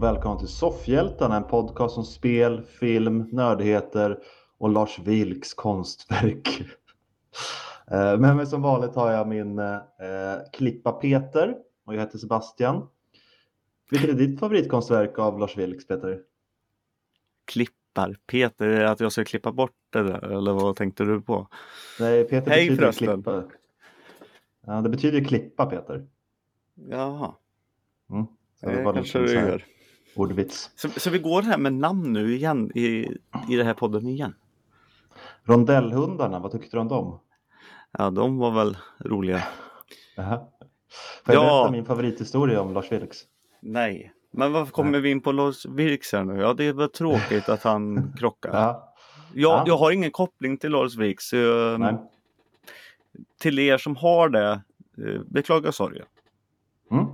Och välkommen till Soffhjältarna, en podcast om spel, film, nördigheter och Lars Vilks konstverk. Eh, Med mig som vanligt har jag min eh, klippa Peter och jag heter Sebastian. Vilket är ditt favoritkonstverk av Lars Vilks, Peter? Klippar. Peter, att jag ska klippa bort det där eller vad tänkte du på? Nej, Peter Hej betyder förresten. klippa. Ja, det betyder klippa, Peter. Jaha, Mm. Så det var kanske här gör. Ordvits. Så, så vi går här med namn nu igen i, i den här podden igen. Rondellhundarna, vad tyckte du om dem? Ja, de var väl roliga. Jaha. Får jag Ja. berätta min favorithistoria om Lars Vilks? Nej, men varför kommer vi in på Lars Vilks här nu? Ja, det är väl tråkigt att han krockar. Ja. Jag, Ja. jag har ingen koppling till Lars Vilks. jag- Nej. Till er som har det, eh, beklagar sorgen. Mm.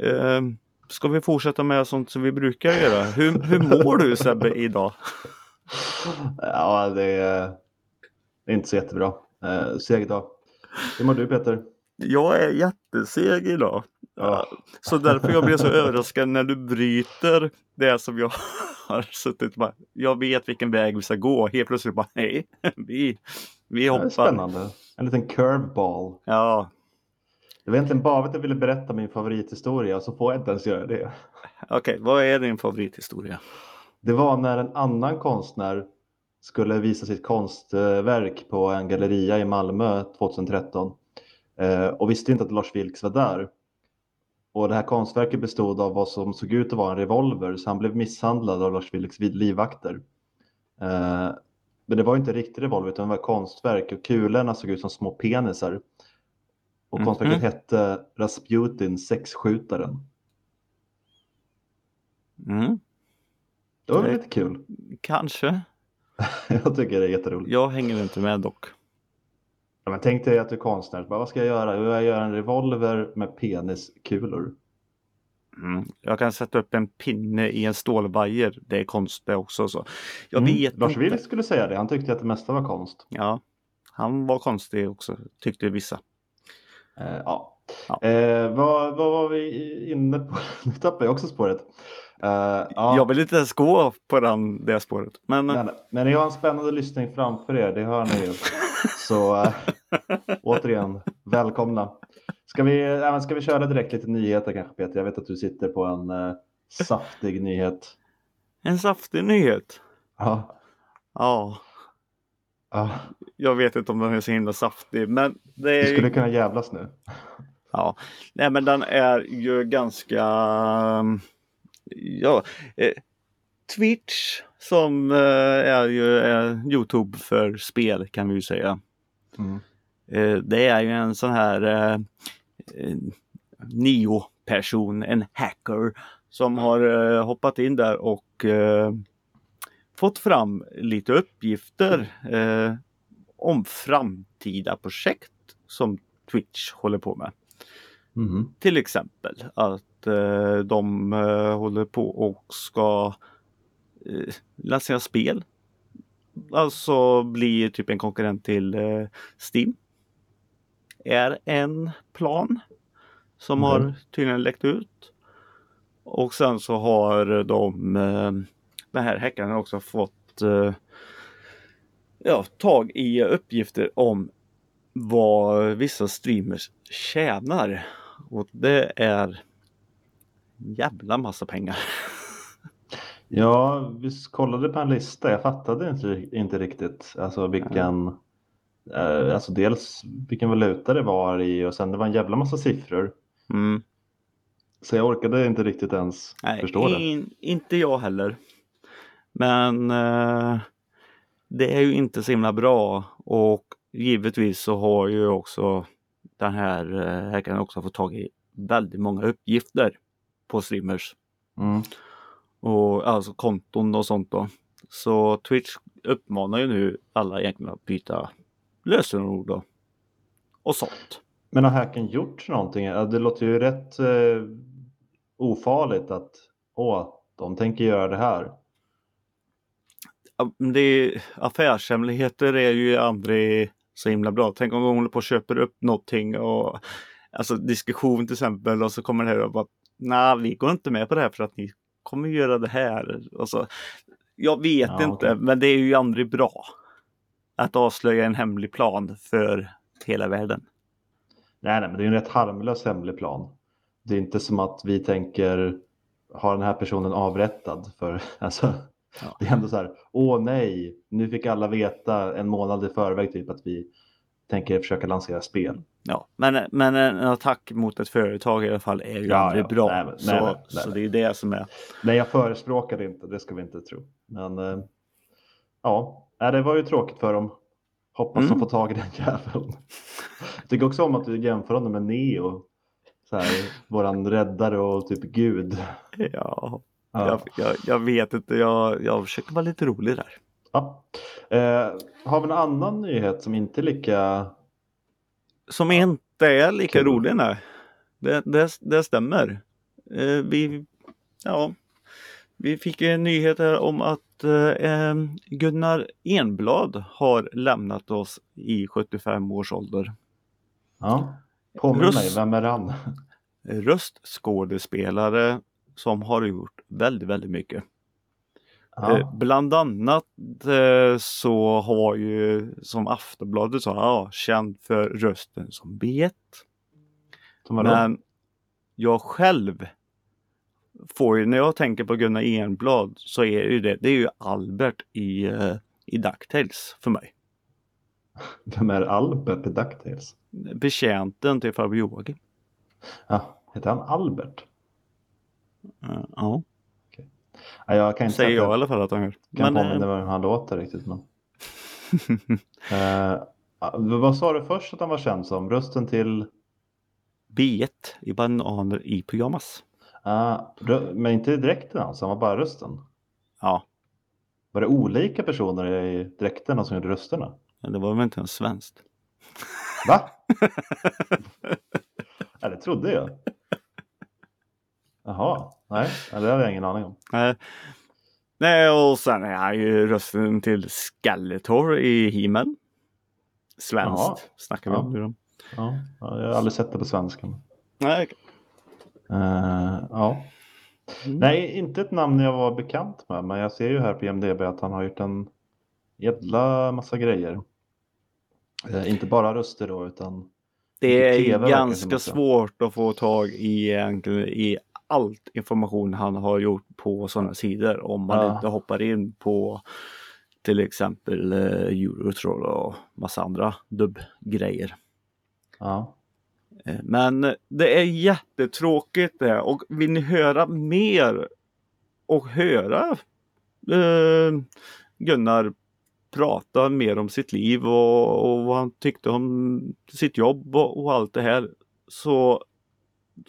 Eh, Ska vi fortsätta med sånt som vi brukar göra? Hur, hur mår du Sebbe idag? Ja, det är, det är inte så jättebra. Eh, seg dag. Hur mår du Peter? Jag är jätteseg idag. Ja. Så därför jag blev så överraskad när du bryter det som jag har suttit med. Jag vet vilken väg vi ska gå. Helt plötsligt bara nej, vi, vi hoppar. spännande. En liten curveball. Ja, Det var egentligen bara att jag ville berätta min favorithistoria så får jag inte ens göra det. okej. Vad är din favorithistoria? Det var när en annan konstnär skulle visa sitt konstverk på en galleria i Malmö 2013 eh, och visste inte att Lars Vilks var där. Och det här konstverket bestod av vad som såg ut att vara en revolver så han blev misshandlad av Lars Vilks livvakter. Eh, Men det var inte en riktig revolver utan det var ett konstverk och kulorna såg ut som små penisar. Och konstverket hette Rasputin sexskjutaren. Mm, Det var Nej. lite kul. kanske. Jag tycker det är jätteroligt. Jag hänger inte med dock. Ja, men tänk dig att du är konstnär. Bara, vad ska jag göra? Jo, Jag gör en revolver med peniskulor. Mm. Jag kan sätta upp en pinne i en stålvajer. Det är konst det också. Så. Jag Mm. vet Lars. Vilks skulle säga det. Han tyckte att det mesta var konst. Ja, han var konstig också, tyckte vissa. Eh, ja. Ja. Eh, vad, vad var vi inne på? Nu tappade jag också spåret. Eh, ja. Jag vill inte ens gå på den, det spåret. Men nej. Men ni har en spännande lyssning framför er, det hör ni ju. Så äh, återigen, välkomna. Ska vi, men ska vi köra direkt lite nyheter kanske Peter? Jag vet att du sitter på en äh, saftig nyhet. en saftig nyhet. Ja, Ja, ja. jag vet inte om den är så himla saftig, men det är skulle ju... kunna jävlas nu. Ja, nej men den är ju ganska... um, Ja, eh, Twitch som eh, är ju eh, Youtube för spel kan vi ju säga. Mm. Eh, det är ju en sån här eh, eh, nio-person, en hacker som har eh, hoppat in där och fått fram lite uppgifter eh, om framtida projekt som Twitch håller på med. Mhm. Till exempel att eh, de eh, håller på och ska eh, lansera spel. Alltså bli typ en konkurrent till eh, Steam. Är en plan som Okej. har tydligen läckt ut. Och sen så har de, eh, den här hackaren också fått eh, ja, tag i uppgifter om vad vissa streamers tjänar. Och det är jävla massa pengar. Ja, vi kollade på en lista. Jag fattade inte, inte riktigt alltså vilken, eh, alltså dels vilken valuta det var i och sen det var en jävla massa siffror. Mm. Så jag orkade inte riktigt ens Nej, förstå det. in, inte jag heller. Men eh, det är ju inte så himla bra och givetvis så har ju också den här eh, hackaren också fått tag i väldigt många uppgifter på streamers. Mm. och alltså konton och sånt då. Så Twitch uppmanar ju nu alla egentligen att byta lösenord och, och sånt. Men har hacken gjort någonting? Det låter ju rätt eh, ofarligt att åh, de tänker göra det här. Det är, affärshemligheter är ju aldrig så himla bra. Tänk om de håller på och köper upp någonting och alltså diskussion till exempel och så kommer det här och bara nej, vi går inte med på det här för att ni kommer göra det här. Och så, jag vet Ja, inte, okej. men det är ju aldrig bra att avslöja en hemlig plan för hela världen. Nej, nej, men det är en rätt harmlös hemlig plan. Det är inte som att vi tänker ha den här personen avrättad för alltså, Ja. det är ändå så här, åh nej, nu fick alla veta en månad i förväg typ att vi tänker försöka lansera spel. Ja, men, men en attack mot ett företag i alla fall är ju Ja, aldrig ja. bra. Nej, men- så nej, nej, så det är det som är. Nej, jag förespråkar det inte, det ska vi inte tro. Men eh, ja, det var ju tråkigt för dem. Hoppas Mm. de får tag i den jäveln. Jag tycker också om att du jämför honom med Neo. Så här, våran räddare och typ gud. Ja, Ja. jag, jag, jag vet inte. Jag, jag försöker vara lite rolig där. Ja. Eh, har vi någon annan nyhet som inte är lika... Som inte är lika Kul. rolig, nej. Det, det, det stämmer. Eh, vi, ja, vi fick en nyhet här om att eh, Gunnar Enblad har lämnat oss i 75 års ålder. Ja. Påminn Röst- mig, vem är han? Röstskådespelare som har gjort väldigt, väldigt mycket. Eh, Ja. bland annat eh, så har ju som Aftonbladet sa, ja, känd för rösten som bet. Men jag själv får ju, när jag tänker på Gunnar Enblad så är ju det, det är ju Albert i, eh, i DuckTales för mig. Vem är Albert i DuckTales? Betjänten till farbror Joakim. Ja, heter han Albert? Eh, ja, Ja, jag kan inte säger jag i alla fall att han gör. jag kan Men, påminna eh, mig hur han låter riktigt. Men... eh, vad sa du först att han var känd som? Rösten till... B1 i bananer i pyjamas. Uh, men inte dräkten alltså, han var bara rösten. Ja, Var det olika personer i dräkterna som gjorde rösterna? men det var väl inte ens svenskt. Va? ja, det trodde jag. Jaha, nej, det hade jag ingen aning om. Nej. Nej, och sen är han ju rösten till Skeletor i He-Man. Svenskt Jaha. snackar vi Ja. om nu. Ja, ja, jag har aldrig sett det på svenska. Nej. Eh, ja. Mm. Nej, inte ett namn jag var bekant med, men jag ser ju här på IMDB att han har gjort en jävla massa grejer. Eh, inte bara röster då, utan Det är TV ganska svårt att få tag i i allt information han har gjort på sådana sidor om man Ja. inte hoppar in på till exempel eh, Eurotroll och massa andra dubbgrejer. ja. Eh, Men det är jättetråkigt det och vill ni höra mer och höra eh, Gunnar prata mer om sitt liv och, och vad han tyckte om sitt jobb och, och allt det här så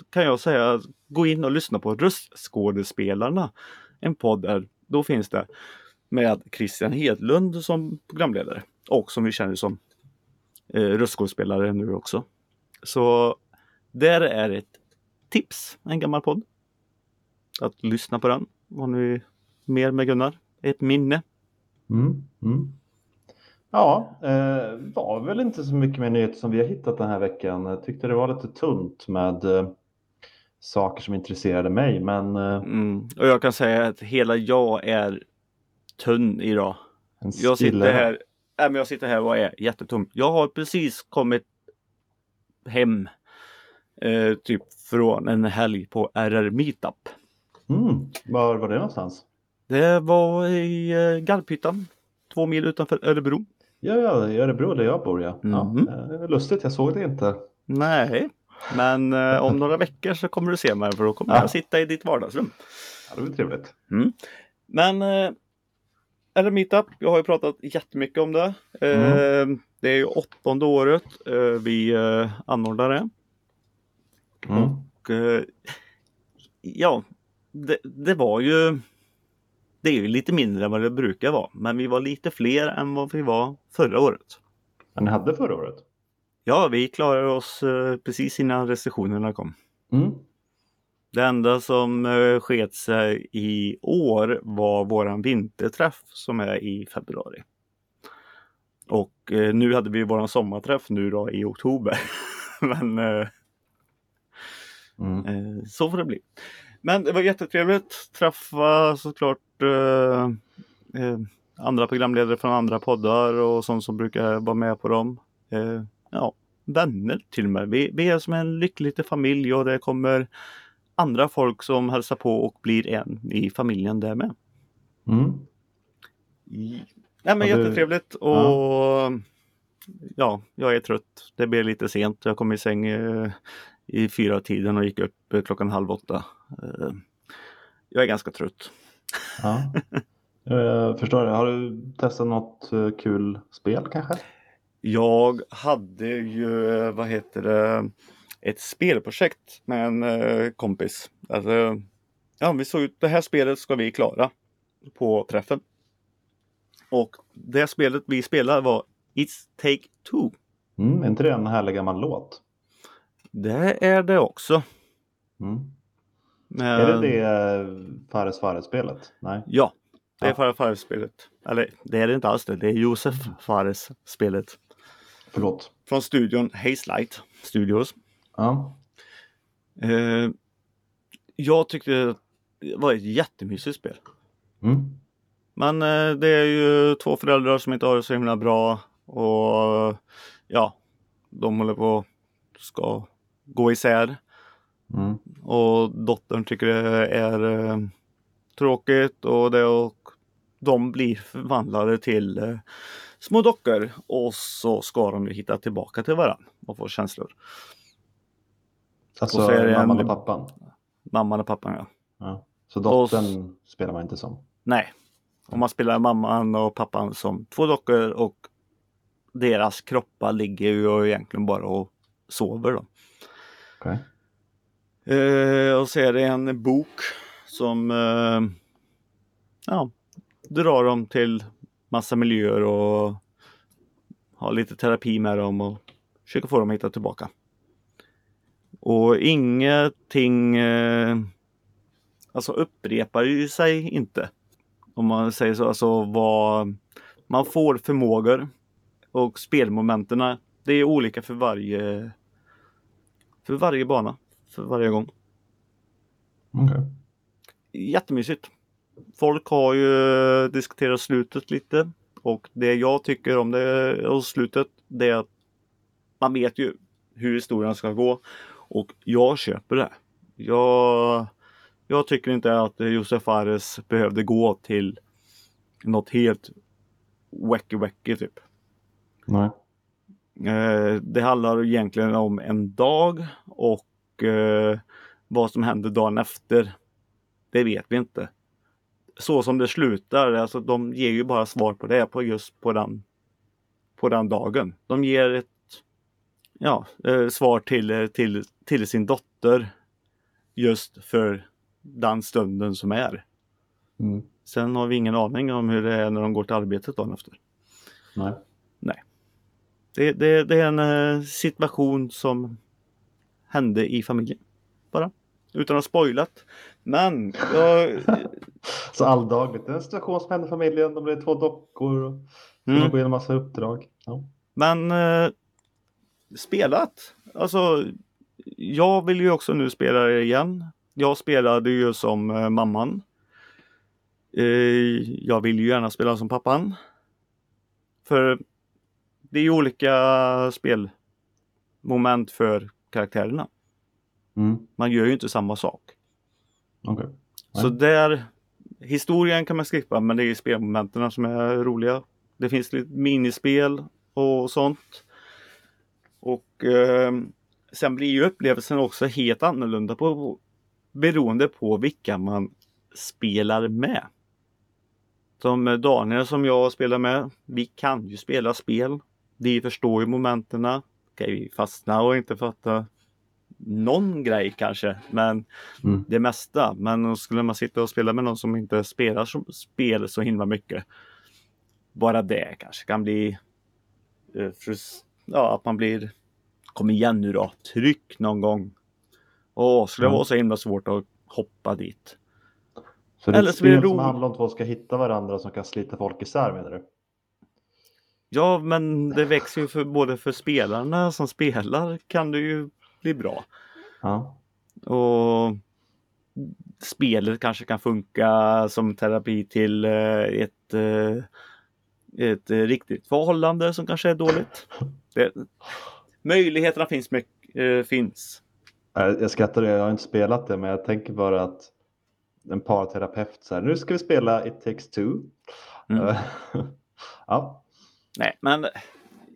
kan jag säga gå in och lyssna på Röstskådespelarna. En podd där, då finns det med Christian Hedlund som programledare och som vi känner som eh, röstskådespelare nu också. Så där är ett tips, en gammal podd. Att lyssna på den. Har ni mer med Gunnar? Ett minne? Mm, mm. Ja, eh, var väl inte så mycket mer nyheter som vi har hittat den här veckan. Jag tyckte det var lite tunt med eh, saker som intresserade mig, men eh, Mm. Och jag kan säga att hela jag är tunn idag. Jag sitter här, nej, men jag sitter här och är jättetom. Jag har precis kommit hem eh, typ från en helg på RR Meetup. Mm, var var det någonstans? Det var i eh, Garphyttan, två mil utanför Örebro. Ja, ja, i Örebro där jag bor, ja. Mhm. ja eh, lustigt, jag såg det inte. Nej, men eh, om några veckor så kommer du se mig för då kommer Ja. jag sitta i ditt vardagsrum. Ja, det var trevligt. Men eh, RR Meetup, jag har ju pratat jättemycket om det. Eh, Det är ju åttonde året eh, vi eh, anordnar det. Mm. Och, eh, ja, det, det var ju det är ju lite mindre än vad det brukar vara, men vi var lite fler än vad vi var förra året. Men ni hade förra året? Ja, vi klarade oss eh, precis innan restriktionerna kom. Mm. Det enda som eh, sket sig i år var våran vinterträff som är i februari. Och eh, nu hade vi våran sommarträff nu då i oktober. Men eh, Mm. Så får det bli. Men det var jättetrevligt. Träffa såklart eh, eh, andra programledare från andra poddar och sånt som brukar vara med på dem. Eh, ja, vänner till och med. Vi, vi är som en lycklig liten familj och det kommer andra folk som hälsar på och blir en i familjen där med. Mm. Nej men Ja, du- jättetrevligt och ja. jag är trött. Det blev lite sent. Jag kom i säng eh, i fyra tiden och gick upp eh, klockan halv åtta. Eh, jag är ganska trött. Ja. Jag förstår det. Har du testat något eh, kul spel kanske? Jag hade ju, eh, vad heter det, ett spelprojekt med en eh, kompis. Alltså, ja, vi såg ut, det här spelet ska vi klara på träffen. Och det spelet vi spelade var It's Take Two. Mm, är inte det en härlig gammal låt? Det är det också. Mm. Men, Är det det eh, Fares Fares-spelet? Nej. Ja, det är Ja. Farah Fares-spelet. Eller det är det inte alls det. Det är Josef Fares-spelet. Förlåt. Från studion Haze Light Studios. Ja. Eh, jag tyckte det var ett jättemysigt spel. Mm. Men eh, det är ju två föräldrar som inte har det så himla bra och ja, de håller på ska gå isär Mm. och dottern tycker det är eh, tråkigt och det och de blir förvandlade till eh, små dockor och så ska de ju hitta tillbaka till varandra och få känslor. Alltså Och så är det en- mamman och pappan. Mamman och pappan ja. Ja. Så dottern spelar man inte som. Nej. Om man spelar mamman och pappan som två dockor och deras kroppar ligger ju egentligen bara och sover då. Okej. Eh, och så är det en bok som eh, ja, drar dem till massa miljöer och har lite terapi med dem och försöker få dem att hitta tillbaka. Och ingenting eh, alltså upprepar ju sig inte. Om man säger så, alltså vad man får förmågor och spelmomenten det är olika för varje för varje bana, för varje gång. Okej. Jättemysigt. Folk har ju diskuterat slutet lite och det jag tycker om det och slutet det är att man vet ju hur historien ska gå och jag köper det. Jag, jag tycker inte att Josef Fares behövde gå till något helt wacky wacky typ. Nej. Eh, det handlar egentligen om en dag och eh, vad som händer dagen efter. Det vet vi inte. Så som det slutar, alltså de ger ju bara svar på det på just på den, på den dagen. De ger ett ja, eh, svar till, eh, till, till sin dotter just för den stunden som är. Mm. Sen har vi ingen aning om hur det är när de går till arbetet dagen efter. Nej. Det, det, det är en eh, situation som hände i familjen. Bara. Utan att ha spoilat. Men jag, Så alldagligt. Det är en situation som händer i familjen. De blir två dockor och de mm, går igenom massa uppdrag. Ja. men eh, spelat. Alltså, jag vill ju också nu spela det igen. Jag spelade ju som eh, mamman. Eh, jag vill ju gärna spela som pappan. För det är ju olika spelmoment för karaktärerna. Mm. Man gör ju inte samma sak. Okej. Så där, historien kan man skippa men det är spelmomenten som är roliga. Det finns lite minispel och sånt. Och eh, sen blir ju upplevelsen också helt annorlunda på, beroende på vilka man spelar med. Som Daniel som jag spelar med, vi kan ju spela spel. Vi förstår ju momenten. Kan vi fastna och inte fatta någon grej kanske, men Mm. det mesta. Men skulle man sitta och spela med någon som inte spelar som spel så himla mycket. Bara det kanske kan bli eh, ja, att man blir Kom igen nu då, tryck någon gång. Åh, skulle det Mm. vara så himla svårt att hoppa dit? Så det är Eller ett blir det spel som ro- handlar om två ska hitta varandra som kan slita folk isär menar du? Ja, men det växer ju för både för spelarna som spelar kan det ju bli bra. Ja. Och spelet kanske kan funka som terapi till eh, ett, eh, ett eh, riktigt förhållande som kanske är dåligt. Det, möjligheterna finns. Mycket, finns. Jag skrattar jag har inte spelat det, men jag tänker bara att en parterapeut så här, nu ska vi spela It takes two. Mm. ja. Nej, men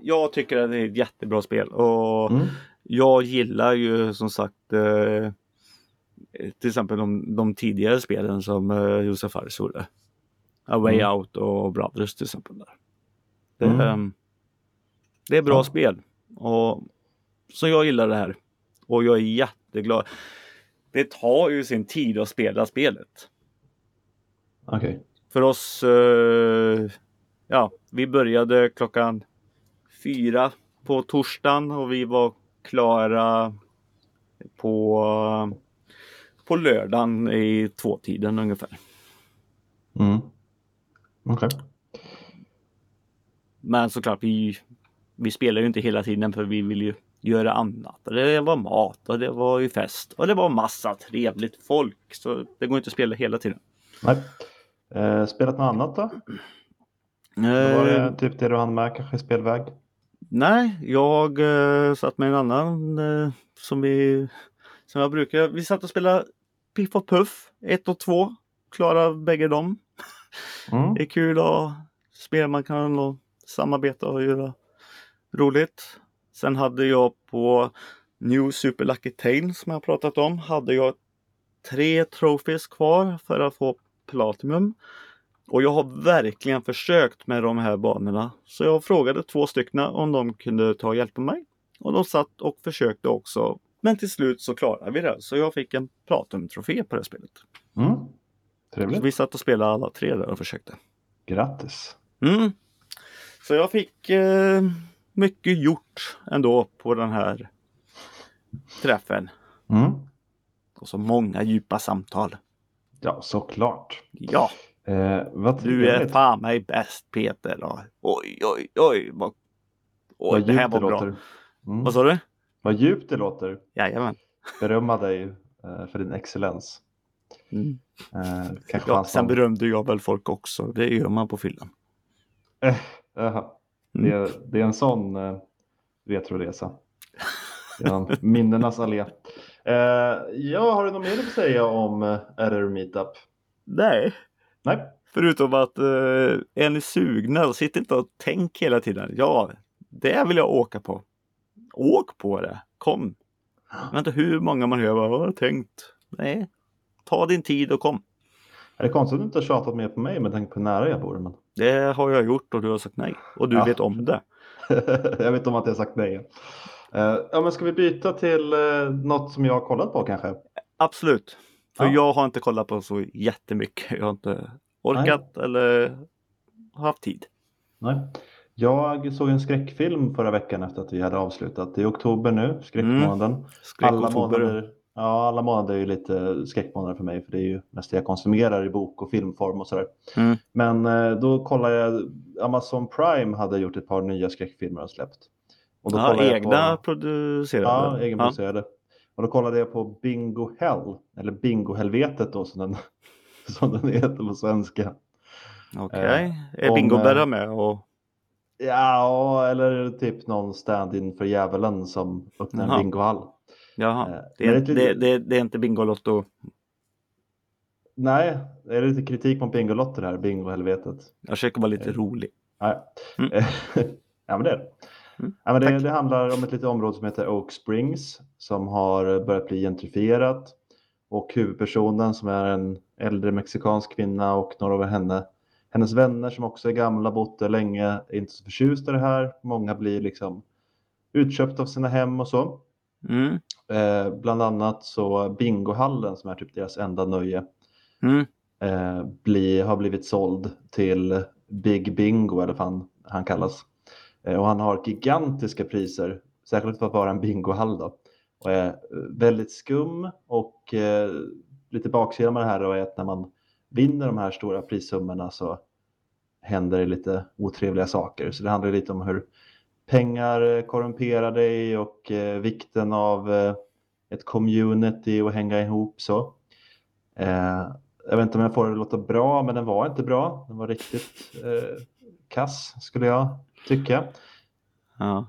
jag tycker att det är ett jättebra spel och mm. Jag gillar ju som sagt eh, till exempel de, de tidigare spelen som eh, Josef Fares gjorde. A Way mm. Out och Brothers till exempel. Där. Det, mm. eh, det är bra ja. spel och så jag gillar det här och jag är jätteglad. Det tar ju sin tid att spela spelet. Okej. Okay. För oss, eh, ja, vi började klockan fyra på torsdagen och vi var klara på, på lördagen i tvåtiden ungefär. Mm. Okej. Okay. Men såklart, vi, vi spelar ju inte hela tiden för vi vill ju göra annat. Det var mat och det var ju fest och det var massa trevligt folk. Så det går inte att spela hela tiden. Nej. Eh, spelat något annat då? Eh, var det typ det du hann med kanske i spelväg? Nej, jag eh, satt med en annan eh, som vi som jag brukar. Vi satt och spelade Piff och Puff 1 och 2. Klara bägge dem. Mm. Det är kul att spela, man kan samarbeta och göra roligt. Sen hade jag på New Super Lucky Tale som jag pratat om, hade jag tre trophies kvar för att få Platinum. Och jag har verkligen försökt med de här banorna. Så jag frågade två stycken om de kunde ta och hjälpa mig. Och de satt och försökte också. Men till slut så klarade vi det. Så jag fick en Platinum-trofé på det spelet. Mm. Trevligt. Så vi satt och spelade alla tre där och försökte. Grattis! Mm. Så jag fick eh, mycket gjort ändå på den här träffen. Mm. Och så många djupa samtal. Ja, såklart. Ja. Eh, vad du är fan mig bäst Peter. Oj, oj, oj. Vad, oj vad det här var det bra. Mm. Vad sa du? Vad djupt det låter. Jajamän. Berömma dig eh, för din excellens. Mm. Eh, ja, sen berömde jag väl folk också. Det gör man på fyllan. Eh, det, är, det är en sån eh, retroresa. Genom minnenas allé. Eh, ja, har du något mer att säga om eh, RR Meetup? Nej. Nej. Förutom att eh, är ni sugna, sitt inte och tänk hela tiden. Ja, det vill jag åka på. Åk på det. Kom. Jag vet inte hur många man hör. Vad har tänkt? Nej, ta din tid och kom. Är det konstigt att du inte har tjatat mer på mig med tanke på hur nära jag bor? Men... Det har jag gjort och du har sagt nej. Och du ja. vet om det. jag vet om att jag har sagt nej. Uh, ja, men ska vi byta till uh, något som jag har kollat på kanske? Absolut. För ja. jag har inte kollat på så jättemycket. Jag har inte orkat nej. eller haft tid. Nej. Jag såg en skräckfilm förra veckan efter att vi hade avslutat. Det är oktober nu, skräckmånaden. Mm. Alla månader Ja, alla månader är ju lite skräckmånader för mig för det är ju mest det jag konsumerar i bok och filmform och sådär. Mm. Men eh, då kollade jag, Amazon Prime hade gjort ett par nya skräckfilmer och släppt. Och då ja, egna på, producerade? Ja, egenproducerade. Ja. Och då kollade jag på Bingo Hell, eller Bingo Helvetet då som den, som den heter på svenska. Okej, okay. eh, är Bingo Berra med? Och... Ja, eller typ någon stand-in för djävulen som öppnar en bingohall. Jaha, eh, det är, det, det, det, det är inte Bingolotto? Nej, det är lite kritik mot Bingolotter här, Bingohelvetet. Jag försöker vara lite eh, rolig. Nej. Mm. ja, men det är det. Mm, ja, men det, det, handlar om ett litet område som heter Oak Springs som har börjat bli gentrifierat och huvudpersonen som är en äldre mexikansk kvinna och några av henne, hennes vänner som också är gamla, bott där länge, är inte så förtjusta i det här. Många blir liksom utköpta av sina hem och så. Mm. Eh, bland annat så bingohallen som är typ deras enda nöje mm. eh, bli, har blivit såld till Big Bingo eller vad han, han kallas. Eh, och han har gigantiska priser, särskilt för att vara en bingohall då. Och är eh, väldigt skum och eh, lite baksida med det här då är att när man vinner de här stora prissummorna så händer det lite otrevliga saker. Så det handlar lite om hur pengar eh, korrumperar dig och eh, vikten av eh, ett community och hänga ihop så. Eh, jag vet inte om jag får det att låta bra, men den var inte bra. Den var riktigt eh, kass skulle jag tycka. Ja.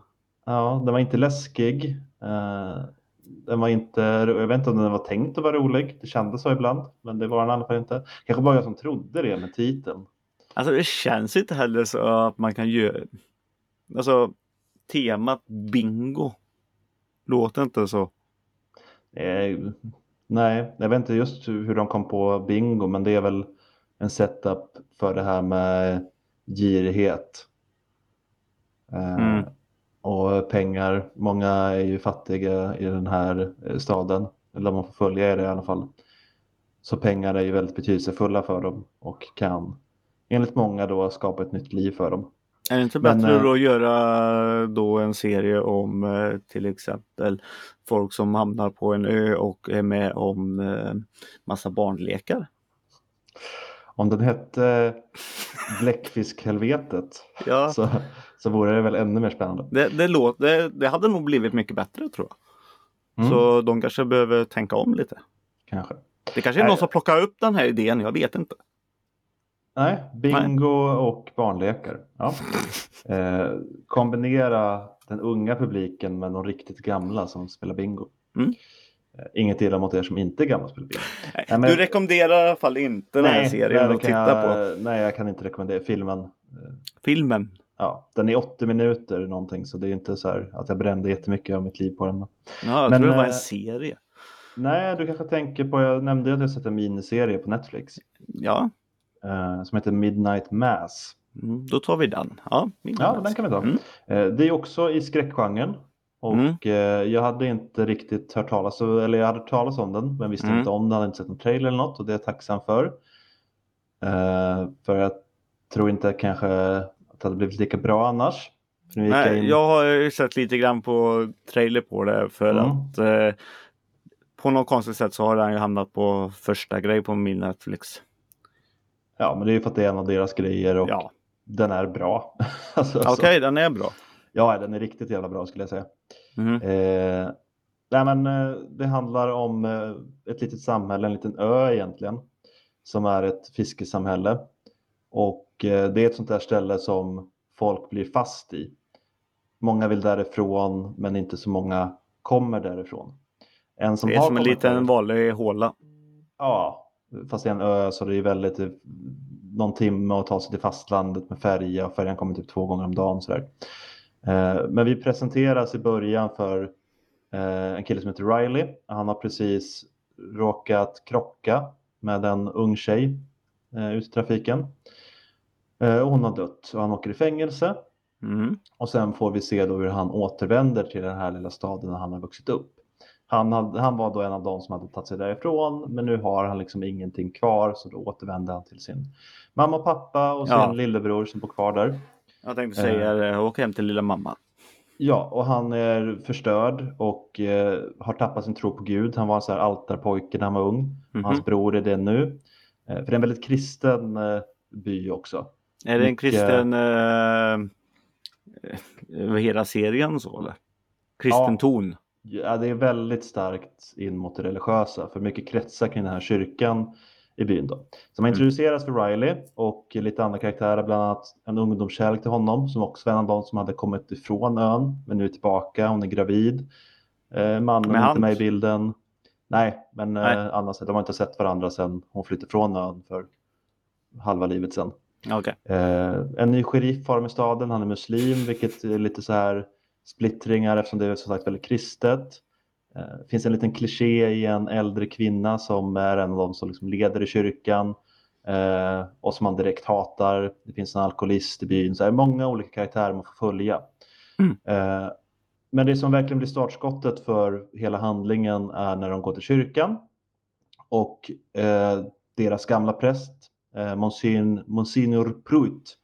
Ja, den var inte läskig. Eh, den var inte, jag vet inte om den var tänkt att vara rolig. Det kändes så ibland, men det var den i alla fall inte. Kanske bara jag som trodde det med titeln. Alltså det känns inte heller så att man kan göra... Alltså temat bingo låter inte så. Eh, nej, jag vet inte just hur de kom på bingo, men det är väl en setup för det här med girighet. Eh, Mm. Och pengar. Många är ju fattiga i den här eh, staden, eller man får följa det i alla fall. Så pengar är ju väldigt betydelsefulla för dem och kan enligt många då skapa ett nytt liv för dem. Är det inte Men, bättre eh, då att göra då en serie om eh, till exempel folk som hamnar på en ö och är med om eh, massa barnlekar? Om den hette Bläckfiskhelvetet Ja, så, så vore det väl ännu mer spännande. det, det, låt, det, det hade nog blivit mycket bättre tror jag. Mm, Så de kanske behöver tänka om lite. Kanske. Det kanske är Nej. någon som plockar upp den här idén, jag vet inte. Nej, bingo och barnlekar. Ja. Eh, kombinera den unga publiken med de riktigt gamla som spelar bingo. Mm. Eh, inget illa mot er som inte är gamla spelar bingo. Nej, Nej, men- Du rekommenderar i alla fall inte den här nej, serien att titta på. jag, Nej, jag kan inte rekommendera filmen. Eh, Filmen. Ja, den är 80 minuter någonting så det är inte så här att jag brände jättemycket av mitt liv på den. Ja, jag Men, tror det var en eh, serie. Nej, du kanske tänker på, jag nämnde att jag sett en miniserie på Netflix Ja, eh, som heter Midnight Mass. mm, då tar vi den. Ja, Ja, den kan vi ta. Mm. Eh, Det är också i skräckgenren. Och Mm. jag hade inte riktigt hört talas om, eller jag hade hört talas om den, men visste Mm. inte om den, hade inte sett någon trailer eller något och det är jag tacksam för. För jag tror inte kanske det hade blivit lika bra annars. Gick jag Nej, in- jag har ju sett lite grann på trailer på det för Mm. att eh, på något konstigt sätt så har den ju hamnat på första grej på min Netflix. Ja, men det är ju för att det är en av deras grejer och Ja, den är bra. alltså, okej, så- den är bra. Ja, den är riktigt jävla bra skulle jag säga. Mhm. Eh, nej, men eh, det handlar om eh, ett litet samhälle, en liten ö egentligen, som är ett fiskesamhälle. Och det är ett sånt där ställe som folk blir fast i. Många vill därifrån, men inte så många kommer därifrån. En som Det är har som en liten vanlig håla. Ja, fast det är en ö så det är väldigt eh, någon timme att ta sig till fastlandet med färja och färjan kommer typ två gånger om dagen. Sådär. Eh, men vi presenteras i början för eh, en kille som heter Riley. Han har precis råkat krocka med en ung tjej eh, ute i trafiken. Eh, hon har dött och han åker i fängelse. Mm. Och sen får vi se då hur han återvänder till den här lilla staden där han har vuxit upp. Han, hade, han var då en av de som hade tagit sig därifrån men nu har han liksom ingenting kvar så då återvänder han till sin mamma och pappa och sin Ja. lillebror som bor kvar där. Jag tänkte säga eh, åk hem till lilla mamma. Ja, och han är förstörd och eh, har tappat sin tro på Gud. Han var en sån här altarpojke när han var ung. Mhm. Hans bror är det nu. Eh, för det är en väldigt kristen eh, by också. Är det en kristen eh, över hela serien så eller? Kristen Ja. ton. Ja, det är väldigt starkt in mot det religiösa för mycket kretsar kring den här kyrkan i byn. Då. Så man Mm. introduceras för Riley och lite andra karaktärer, bland annat en ungdomskärlek till honom som också var en av de som hade kommit ifrån ön men nu är tillbaka. Hon är gravid. Eh, mannen är inte med i bilden. Nej, men Nej. eh, annars, de har inte sett varandra sedan hon flyttade från ön för halva livet sedan. Okej. Eh, en ny sheriff har i staden, han är muslim, vilket är lite så här splittringar eftersom det är som sagt väldigt kristet. Eh, Det finns en liten kliché i en äldre kvinna som är en av de som liksom leder i kyrkan eh, och som man direkt hatar. Det finns en alkoholist i byn, så det är många olika karaktärer man får följa. Mm. Eh, men det som verkligen blir startskottet för hela handlingen är när de går till kyrkan och eh, deras gamla präst, eh, Monsignor, Monsignor Pruitt,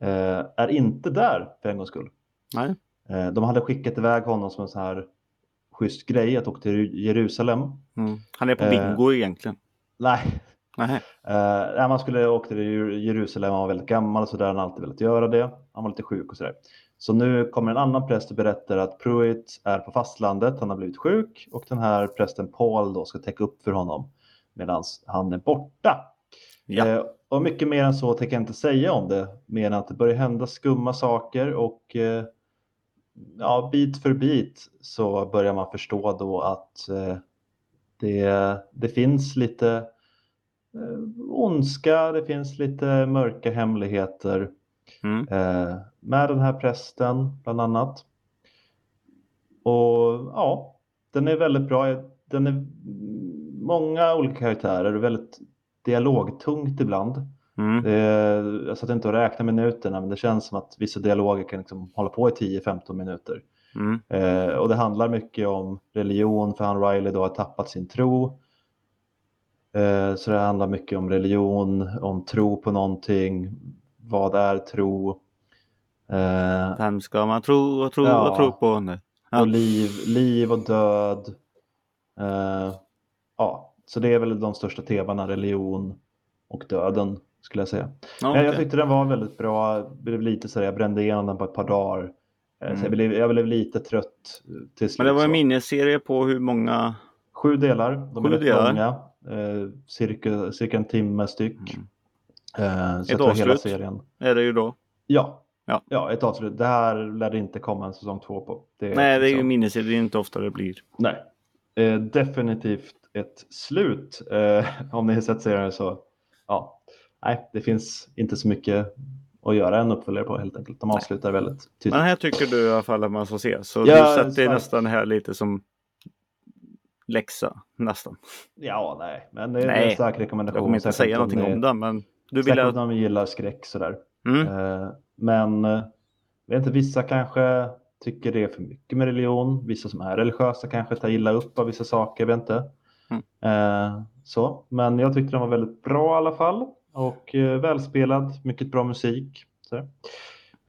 eh, är inte där för en gångs skull. Nej. Eh, de hade skickat iväg honom som en sån här schysst grej att åka till Jerusalem. Mm. Han är på Eh. bingo egentligen. Nej, Nej. Eh, nej, man skulle åka till Jer- Jerusalem, han var väldigt gammal och sådär, han har alltid velat göra det. Han var lite sjuk och sådär. Så nu kommer en annan präst och berättar att Pruitt är på fastlandet, han har blivit sjuk och den här prästen Paul då ska täcka upp för honom medan han är borta. Ja. Eh, och mycket mer än så tänker jag inte säga om det, mer än att det börjar hända skumma saker och eh, ja, bit för bit så börjar man förstå då att eh, det, det finns lite eh, ondska, det finns lite mörka hemligheter Mm. eh, med den här prästen bland annat. Och ja, den är väldigt bra. Den är många olika karaktärer och väldigt dialogtungt ibland. Mm. Är, jag satt inte och räknade minuterna men det känns som att vissa dialoger kan liksom hålla på i 10-15 minuter. Mm. Eh, och det handlar mycket om religion för han Riley då har tappat sin tro. Eh, så det handlar mycket om religion, om tro på någonting. Vad är tro? Eh, Vem ska man tro och tro Ja. och tro på nu? Ja. och liv, liv och död. Eh, ja, så det är väl de största temana, religion och döden skulle jag säga. Ja, Men jag tyckte den var väldigt bra. Jag blev lite så här, jag brände igenom den på ett par dagar. Eh, Så Mm. jag blev, jag blev lite trött eh, till slut. Men det var en miniserie på hur många? Sju delar, de är rätt långa. Eh, cirka, cirka en timme styck. Mm. Eh, så Ett tror hela avslut? serien. Är det ju då? Ja. Ja. ja, ett avslut. Det här lär det inte komma en säsong två på. Det Nej, det är ju liksom- miniserie. Det är inte ofta det blir. Nej. Eh, definitivt ett slut. Eh, om ni har sett serien så, ja. Nej, det finns inte så mycket att göra en uppföljare på helt enkelt. De avslutar väldigt tydligt. Men här tycker du i alla fall att man ska se. Så Ja, du sätter starkt. nästan här lite som läxa. Nästan. Ja, nej, men det är Nej, en stark Jag rekommendation. kommer inte säga någonting ni- om den, men du vill att... om ni gillar skräck sådär. Mm. Eh, men eh, jag vet inte, vissa kanske tycker det är för mycket med religion. Vissa som är religiösa kanske tar illa upp av vissa saker, jag vet inte. Mm. Eh, så. Men jag tyckte den var väldigt bra i alla fall. Och eh, välspelad, mycket bra musik. Så.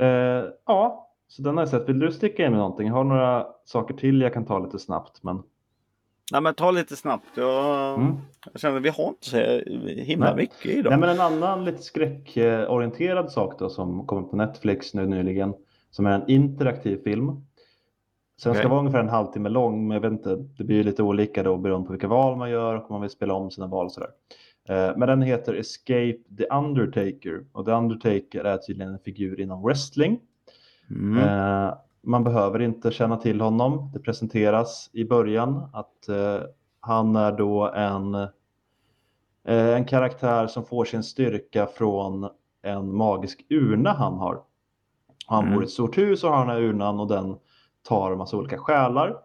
Eh, ja, så den har jag sett. Vill du sticka in med någonting? Jag har några saker till jag kan ta lite snabbt. Men... Nej, men ta lite snabbt. Jag, Mm. jag känner vi har inte så himla Nej. mycket idag. Nej, men en annan lite skräckorienterad sak då som kommer på Netflix nu nyligen som är en interaktiv film. Så den ska Okej. vara ungefär en halvtimme lång, men jag vet inte, det blir lite olika då beroende på vilka val man gör och om man vill spela om sina val och sådär. Eh, Men den heter Escape the Undertaker och The Undertaker är tydligen en figur inom wrestling. Mm. Eh, man behöver inte känna till honom. Det presenteras i början att eh, han är då en, en karaktär som får sin styrka från en magisk urna han har. Han Mm. bor i ett stort hus och har den här urnan och den tar en massa olika själar.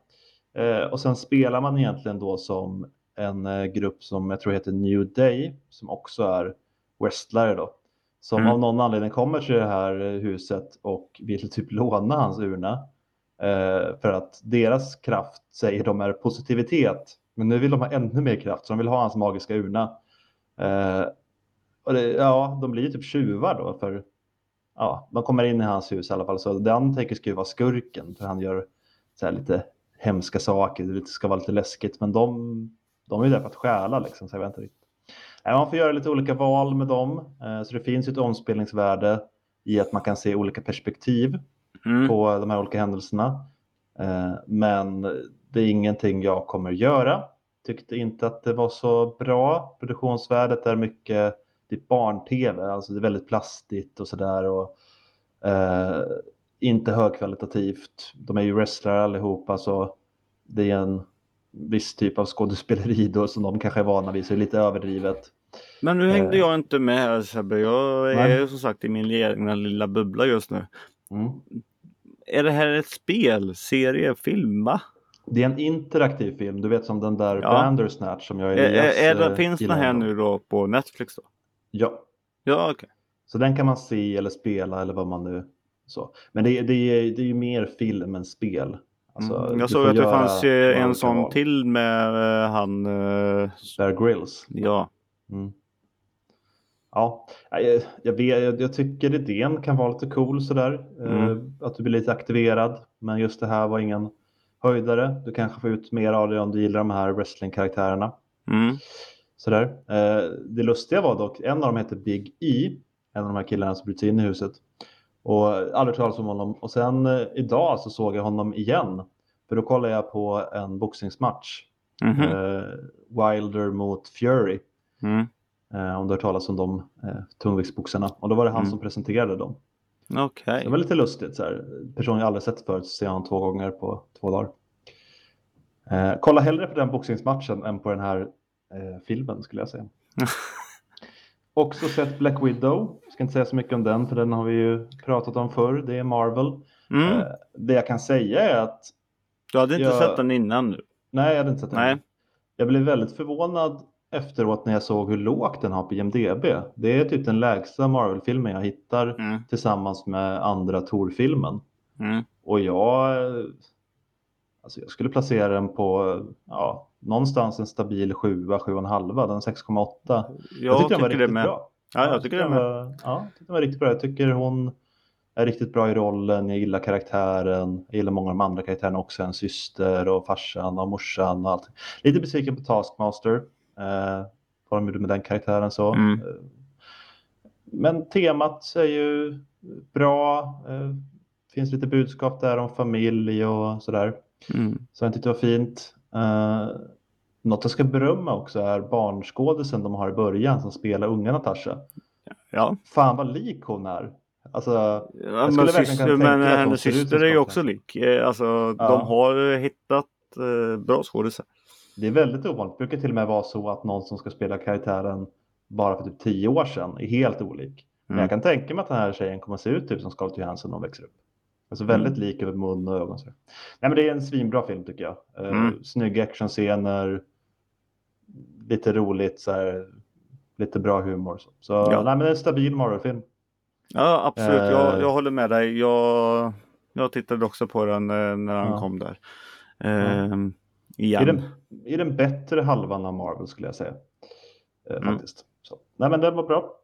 Eh, och sen spelar man egentligen då som en eh, grupp som jag tror heter New Day som också är wrestlare då. Som Mm. av någon anledning kommer till det här eh, huset och vill typ låna hans urna. För att deras kraft säger de är positivitet. Men nu vill de ha ännu mer kraft så de vill ha hans magiska urna. Och det, ja, de blir ju typ tjuvar då för ja, de kommer in i hans hus i alla fall. Så The Undertaker ska ju vara skurken för han gör så lite hemska saker. Det ska vara lite läskigt men de, de är ju där för att stjäla liksom. Så jag vet inte riktigt. Man får göra lite olika val med dem. Eh, Så det finns ju ett omspelningsvärde i att man kan se olika perspektiv Mm. på de här olika händelserna. Eh, Men det är ingenting jag kommer göra. Tyckte inte att det var så bra. Produktionsvärdet är mycket typ barn-tv, alltså det är väldigt plastigt och sådär. Och, eh, inte högkvalitativt. De är ju wrestlare allihopa så det är en viss typ av skådespeleri då som de kanske är vana vid, så det är lite överdrivet. Men nu hängde Eh. jag inte med här Sebbe. Jag är Nej. som sagt i min egna lilla bubbla just nu. Mm. Är det här ett spel, serie, film va? Det är en interaktiv film, du vet som den där Ja. Bandersnatch som jag Är, är, är, det- eh, finns den här nu då på Netflix då? Ja, Ja okej. så den kan man se eller spela eller vad man nu så. Men det, det, det är ju mer film än spel. Alltså, Mm. Jag såg att det fanns vad en sån till med eh, han... eh, Bear Grylls. ja. Mm. Ja, jag, jag, vet, jag, jag tycker idén kan vara lite cool sådär. Mm. Eh, att du blir lite aktiverad. Men just det här var ingen höjdare. Du kanske får ut mer av det om du gillar de här wrestlingkaraktärerna. Mm. Sådär. Eh, det lustiga var dock, en av dem heter Big E, en av de här killarna som bryter sig in i huset. Och aldrig talat om honom. Och sen eh, idag så såg jag honom igen. För då kollade jag på en boxningsmatch. Mhm. Eh, Wilder mot Fury. Mm. Om du har hört talas om de eh, tungviktsboxarna. Och då var det han Mm. som presenterade dem. Okej. Det var lite lustigt. Så här. Person jag aldrig sett förut, så ser jag honom två gånger på två dagar. Kolla hellre på den boxningsmatchen än på den här eh, filmen skulle jag säga. Också sett Black Widow. Ska inte säga så mycket om den för den har vi ju pratat om förr. Det är Marvel. Mm. Eh, det jag kan säga är att Du hade inte jag- sett den innan nu? nej, jag hade inte sett den. Nej. Jag blev väldigt förvånad efteråt när jag såg hur lågt den har på IMDB. Det är typ den lägsta Marvel-filmen jag hittar Mm. tillsammans med andra Tor-filmen. Mm. Och jag, alltså jag skulle placera den på ja, någonstans en stabil 7, 7,5, den 6,8. Jag, tycker, den var det riktigt med. bra. Ja, jag tycker det den var, ja, jag den var riktigt bra. Jag tycker hon är riktigt bra i rollen. Jag gillar karaktären. Jag gillar många av de andra karaktärerna också. En syster och farsan och morsan och allt. Lite besviken på Taskmaster. Eh, vad de gjorde med den karaktären så. Mm. Eh, Men temat är ju bra. Eh, finns lite budskap där om familj och sådär. Mm. Så jag tyckte det var fint. Uh, något jag ska berömma också är barnskådisen de har i början som spelar unga Natasha. Ja, Fan vad lik hon är. Alltså, ja skulle men, syster, men att hennes syster är ju också lik. Eh, Alltså, Ja. de har hittat eh, bra skådisar. det är väldigt ovanligt. Det brukar till och med vara så att någon som ska spela karaktären bara för typ tio år sedan är helt olik. Men Mm. jag kan tänka mig att den här tjejen kommer se ut typ som Scarlett Johansson när hon växer upp. Alltså väldigt lik över mun och ögon. Så. Nej, men det är en svinbra film tycker jag. Uh, Mm. Snygga actionscener, lite roligt, så här, lite bra humor. Så, så Ja. nej, men det är en stabil Marvel-film. Ja, absolut. Jag, Eh. jag håller med dig. Jag, jag tittade också på den eh, när han Ja. kom där. Ehm, I igen. den, I den bättre halvan av Marvel skulle jag säga. Eh, Mm. faktiskt. Så. Nej men den var bra.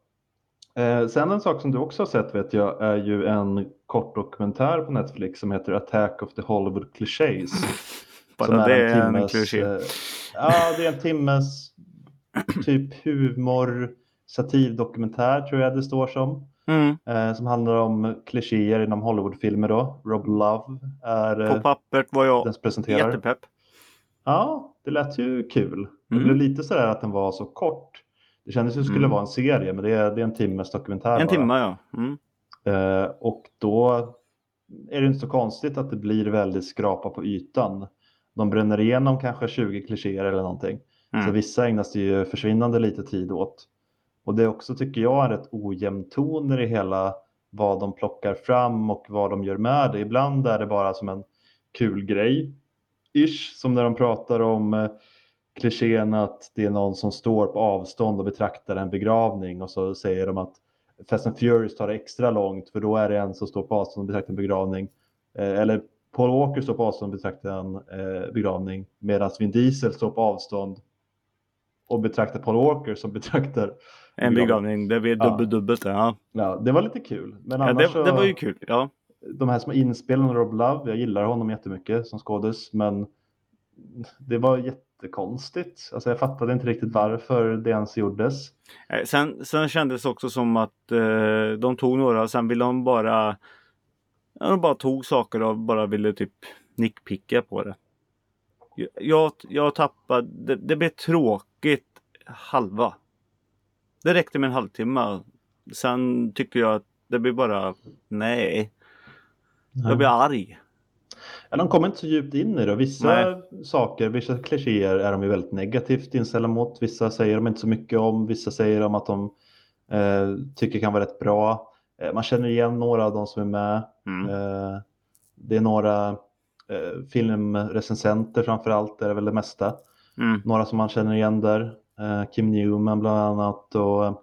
Eh, sen en sak som du också har sett vet jag är ju en kort dokumentär på Netflix som heter Attack of the Hollywood Clichés. Bara det är en timmes, kliché. eh, ja, det är en timmes typ humor satirdokumentär tror jag det står som. Mm. Eh, som handlar om klichéer inom Hollywoodfilmer då. Rob Love är På eh, pappret var jag jättepepp. Ja, det lät ju kul. Det Mm. blev lite sådär att den var så kort. Det kändes som det skulle Mm. vara en serie, men det är, det är en timmes dokumentär En bara. timme ja. Mm. Eh, och då är det inte så konstigt att det blir väldigt skrapa på ytan. De bränner igenom kanske 20 klichéer eller någonting. Så Mm. vissa ägnas det ju försvinnande lite tid åt. Och det är också, tycker jag, en rätt ojämn ton i det hela vad de plockar fram och vad de gör med det. Ibland är det bara som en kul grej. Ish, som när de pratar om eh, klichén att det är någon som står på avstånd och betraktar en begravning och så säger de att Fast and Furious tar det extra långt för då är det en som står på avstånd och betraktar en begravning. Eh, eller Paul Walker står på avstånd och betraktar en eh, begravning medan Vin Diesel står på avstånd och betraktar Paul Walker som betraktar En begravning. Det blir Ja. dubbel dubbelt. Ja. Ja, det var lite kul. Men Ja, annars det, det var ju kul. Ja. de här små inspelen av Rob Love, jag gillar honom jättemycket som skådis, men det var jättekonstigt. Alltså jag fattade inte riktigt varför det ens gjordes. Eh, Sen, sen kändes det också som att eh, de tog några, sen ville de bara ja, de bara tog saker och bara ville typ nickpicka på det. Jag, jag, jag tappade, det, det blev tråkigt halva. Det räckte med en halvtimme. Sen tycker jag att det blir bara, nej. Jag blir arg. Ja, de kommer inte så djupt in i det. Vissa saker, vissa klichéer är de ju väldigt negativt inställda mot. Vissa säger de inte så mycket om. Vissa säger de att de eh, tycker kan vara rätt bra. Eh, man känner igen några av de som är med. Mm. Eh, det är några eh, filmrecensenter framför allt, det är väl det mesta. Mm. Några som man känner igen där. Eh, Kim Newman bland annat och eh,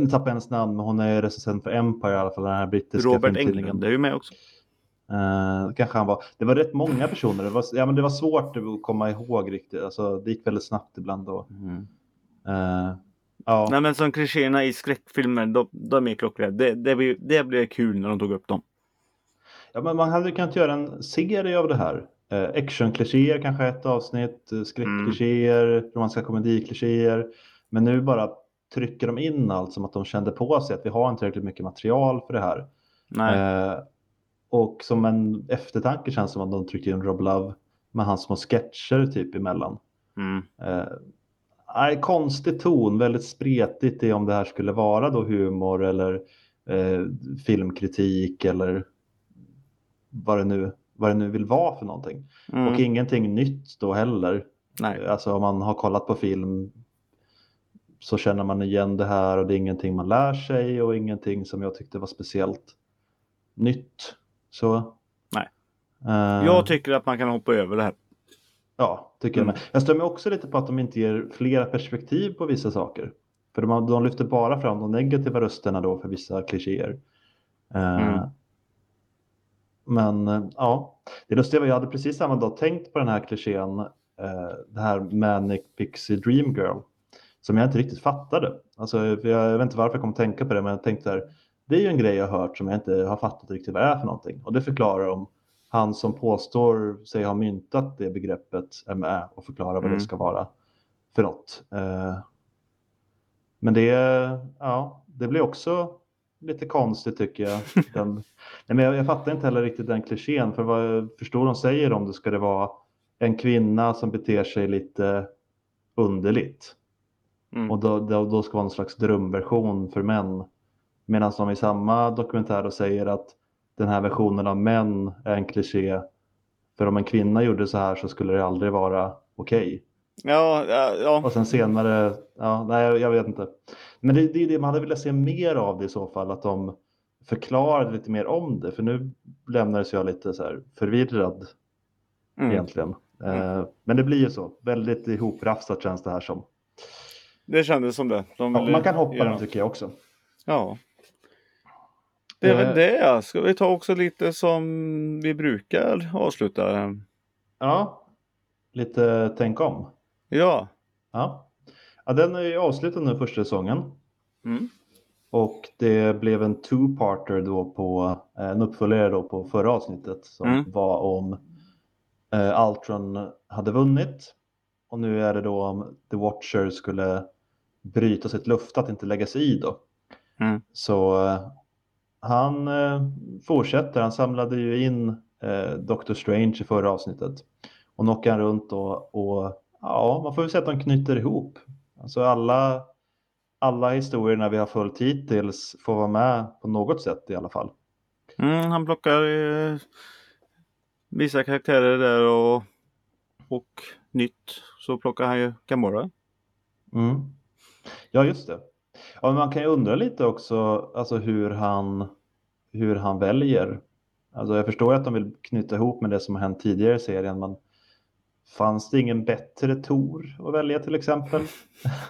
nu tappar jag hennes namn, men hon är recensent för Empire i alla fall, den här brittiska Robert. Englund är ju med också. Eh, kanske han var. Det var rätt många personer. Det var, ja, men det var svårt att komma ihåg riktigt. Alltså, det gick väldigt snabbt ibland. Då. Mm. Eh, ja. Nej men som klichéerna i skräckfilmer, de, de är klockrena. Det, det, blir, det blev kul när de tog upp dem. ja, men man hade ju kunnat göra en serie av det här. Eh, Actionklichéer kanske ett avsnitt, skräckklichéer, romantiska komediklichéer. Men nu bara trycker de in allt som att de kände på sig att vi har inte tillräckligt mycket material för det här. Nej. Och som en eftertanke känns det som att de tryckte in Rob Love med hans små sketcher typ emellan. Mm. Eh, konstig ton, väldigt spretigt i om det här skulle vara då humor eller eh, filmkritik eller vad det, nu, vad det nu vill vara för någonting. Mm. Och ingenting nytt då heller. Nej. Alltså om man har kollat på film så känner man igen det här och det är ingenting man lär sig och ingenting som jag tyckte var speciellt nytt. Så. Nej. Eh, Jag tycker att man kan hoppa över det här. Ja, tycker jag Mm. med. Jag stämmer också lite på att de inte ger flera perspektiv på vissa saker. För de, de lyfter bara fram de negativa rösterna då för vissa klichéer. Eh, Mm. Men ja, det lustiga var jag hade precis samma dag tänkt på den här klichén, eh, det här Manic Pixie Dream Girl, som jag inte riktigt fattade. Alltså, jag, jag vet inte varför jag kom att tänka på det, men jag tänkte där, det är ju en grej jag har hört som jag inte har fattat riktigt vad det är för någonting. Och det förklarar om han som påstår sig ha myntat det begreppet är med och förklarar vad Mm. det ska vara för något. Eh, men det, ja, det blir också lite konstigt tycker jag. Den, nej, men jag, jag fattar inte heller riktigt den klichén, för vad jag förstår de säger om det ska det vara en kvinna som beter sig lite underligt. Mm. Och då, då, då ska vara en slags drömversion för män. Medan de i samma dokumentär då säger att den här versionen av män är en kliché. För om en kvinna gjorde så här så skulle det aldrig vara okej. Ja, ja, ja. Och sen senare, ja, nej jag, vet inte. Men det, det är det man hade velat se mer av det i så fall, att de förklarade lite mer om det. För nu lämnades jag lite så här förvirrad Mm. egentligen. Eh, men det blir ju så, väldigt ihoprafsat känns det här som. Det kändes som det. De Ja, man kan hoppa den tycker jag också. Ja. Det är Eh. väl det. Ska vi ta också lite som vi brukar avsluta? Ja, lite tänk om. Ja. Ja. ja, den är ju avslutad nu första säsongen. Mm. Och det blev en two-parter då på, eh, en uppföljare då på förra avsnittet som Mm. var om eh, Ultron hade vunnit. Och nu är det då om The Watcher skulle bryta sitt löfte att inte lägga sig i då. Mm. Så eh, han eh, fortsätter, han samlade ju in eh, Doctor Strange i förra avsnittet. Och han runt och, och ja, man får väl säga att de knyter ihop. Alltså alla, alla historierna vi har följt hittills får vara med på något sätt i alla fall. Mm, han plockar eh, vissa karaktärer där och, och nytt så plockar han ju Gamora. Mm. Ja, just det. Ja, man kan ju undra lite också alltså hur, han, hur han väljer. Alltså jag förstår att de vill knyta ihop med det som har hänt tidigare i serien, men fanns det ingen bättre Tor att välja till exempel?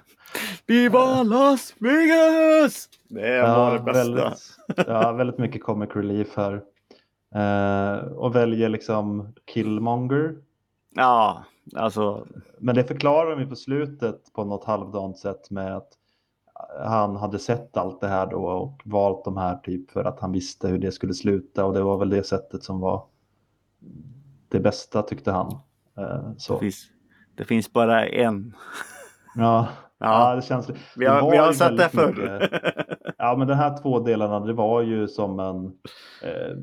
Viva Las Vegas! Det var det bästa. Väldigt, ja, väldigt mycket comic relief här. Eh, och väljer liksom Killmonger. Ja, alltså. Men det förklarar de ju på slutet på något halvdant sätt med att han hade sett allt det här då och valt de här typ för att han visste hur det skulle sluta och det var väl det sättet som var det bästa tyckte han. Eh, Det så. finns, det finns bara en. Ja, Ja, det känns... vi det har, var vi har sett det förr. Ja, men de här två delarna, det var ju som en eh,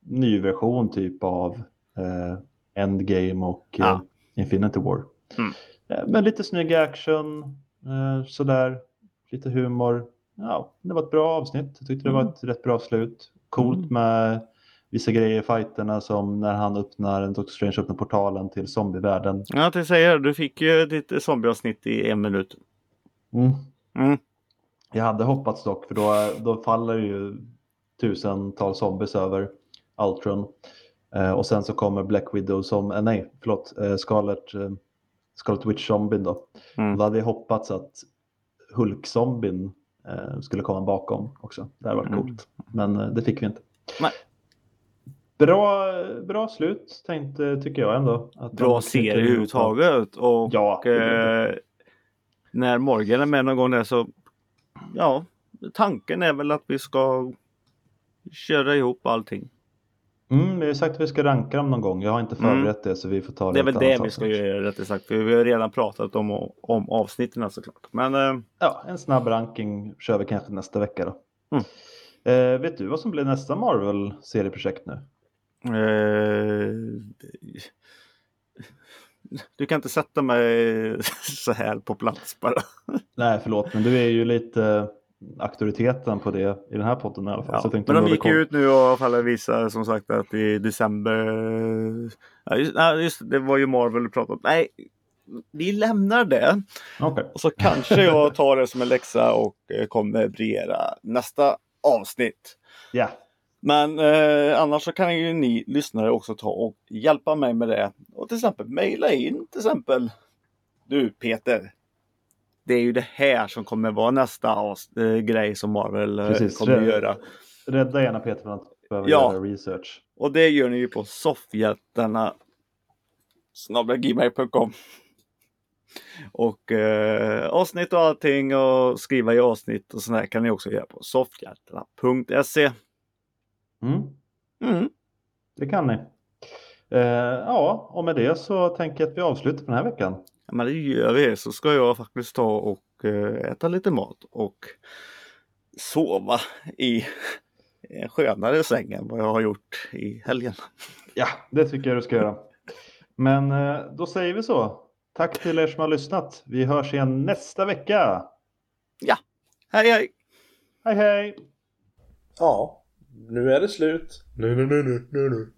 ny version typ av eh, Endgame och eh, Ja. Infinity War. Mm. Eh, men lite snygg action, eh, sådär, lite humor. Ja, det var ett bra avsnitt. Jag tyckte det var Mm. ett rätt bra slut. Coolt Mm. med vissa grejer i fighterna som när han öppnar, Doctor Strange öppnar portalen till zombievärlden. Ja, jag säger du fick ju ditt zombieavsnitt i en minut. Mm. Mm. Jag hade hoppats dock för då, då faller ju tusentals zombies över Ultron. Eh, och sen så kommer Black Widow som, eh, nej förlåt, eh, Scarlet, eh, Scarlet Witch zombien då. Mm. Och då hade jag hoppats att Hulk-zombien eh, skulle komma bakom också. Det hade varit Mm. coolt. Men eh, det fick vi inte. Nej. Bra, bra slut tänkte, tycker jag ändå. Att Bra serie överhuvudtaget. Och Ja, eh, när Morgan är med någon gång där så ja, tanken är väl att vi ska köra ihop allting. Mm, vi har sagt att vi ska ranka dem någon gång. Jag har inte Mm. förberett det så vi får ta det Det är väl det vi ska avsnitt. göra rättare sagt. För vi har redan pratat om, om avsnitten såklart. Men eh, Ja, en snabb ranking kör vi kanske nästa vecka då. Mm. Eh, vet du vad som blir nästa Marvel-serieprojekt nu? Eh, du kan inte sätta mig så här på plats bara. Nej, förlåt, men du är ju lite auktoriteten på det i den här podden i alla fall. Ja, men de gick ju ut nu och i alla fall visar som sagt att i december. Ja, just, nej, just det var ju Marvel du pratade om. Nej, vi lämnar det. Okej. Och så kanske jag tar det som en läxa och eh, kommer briljera nästa avsnitt. Ja, Men eh, annars så kan ju ni lyssnare också ta och hjälpa mig med det. Och till exempel mejla in till exempel. Du Peter. Det är ju det här som kommer vara nästa eh, grej som Marvel eh, Precis. kommer Rädd- göra. rädda gärna Peter från att behöva Ja. göra research. Och det gör ni ju på soffhjältarna gmail.com Och eh, avsnitt och allting och skriva i avsnitt och sådär kan ni också göra på soffhjältarna.se. Mm, Mm. det kan ni. Eh, ja, och med det så tänker jag att vi avslutar för den här veckan. Ja, men det gör vi. Så ska jag faktiskt ta och eh, äta lite mat och sova i en skönare säng än vad jag har gjort i helgen. Ja, det tycker jag du ska göra. Men eh, då säger vi så. Tack till er som har lyssnat. Vi hörs igen nästa vecka. Hej hej! Hej hej! Ja, nu är det slut. Nu, nu, nu, nu, nu, nu.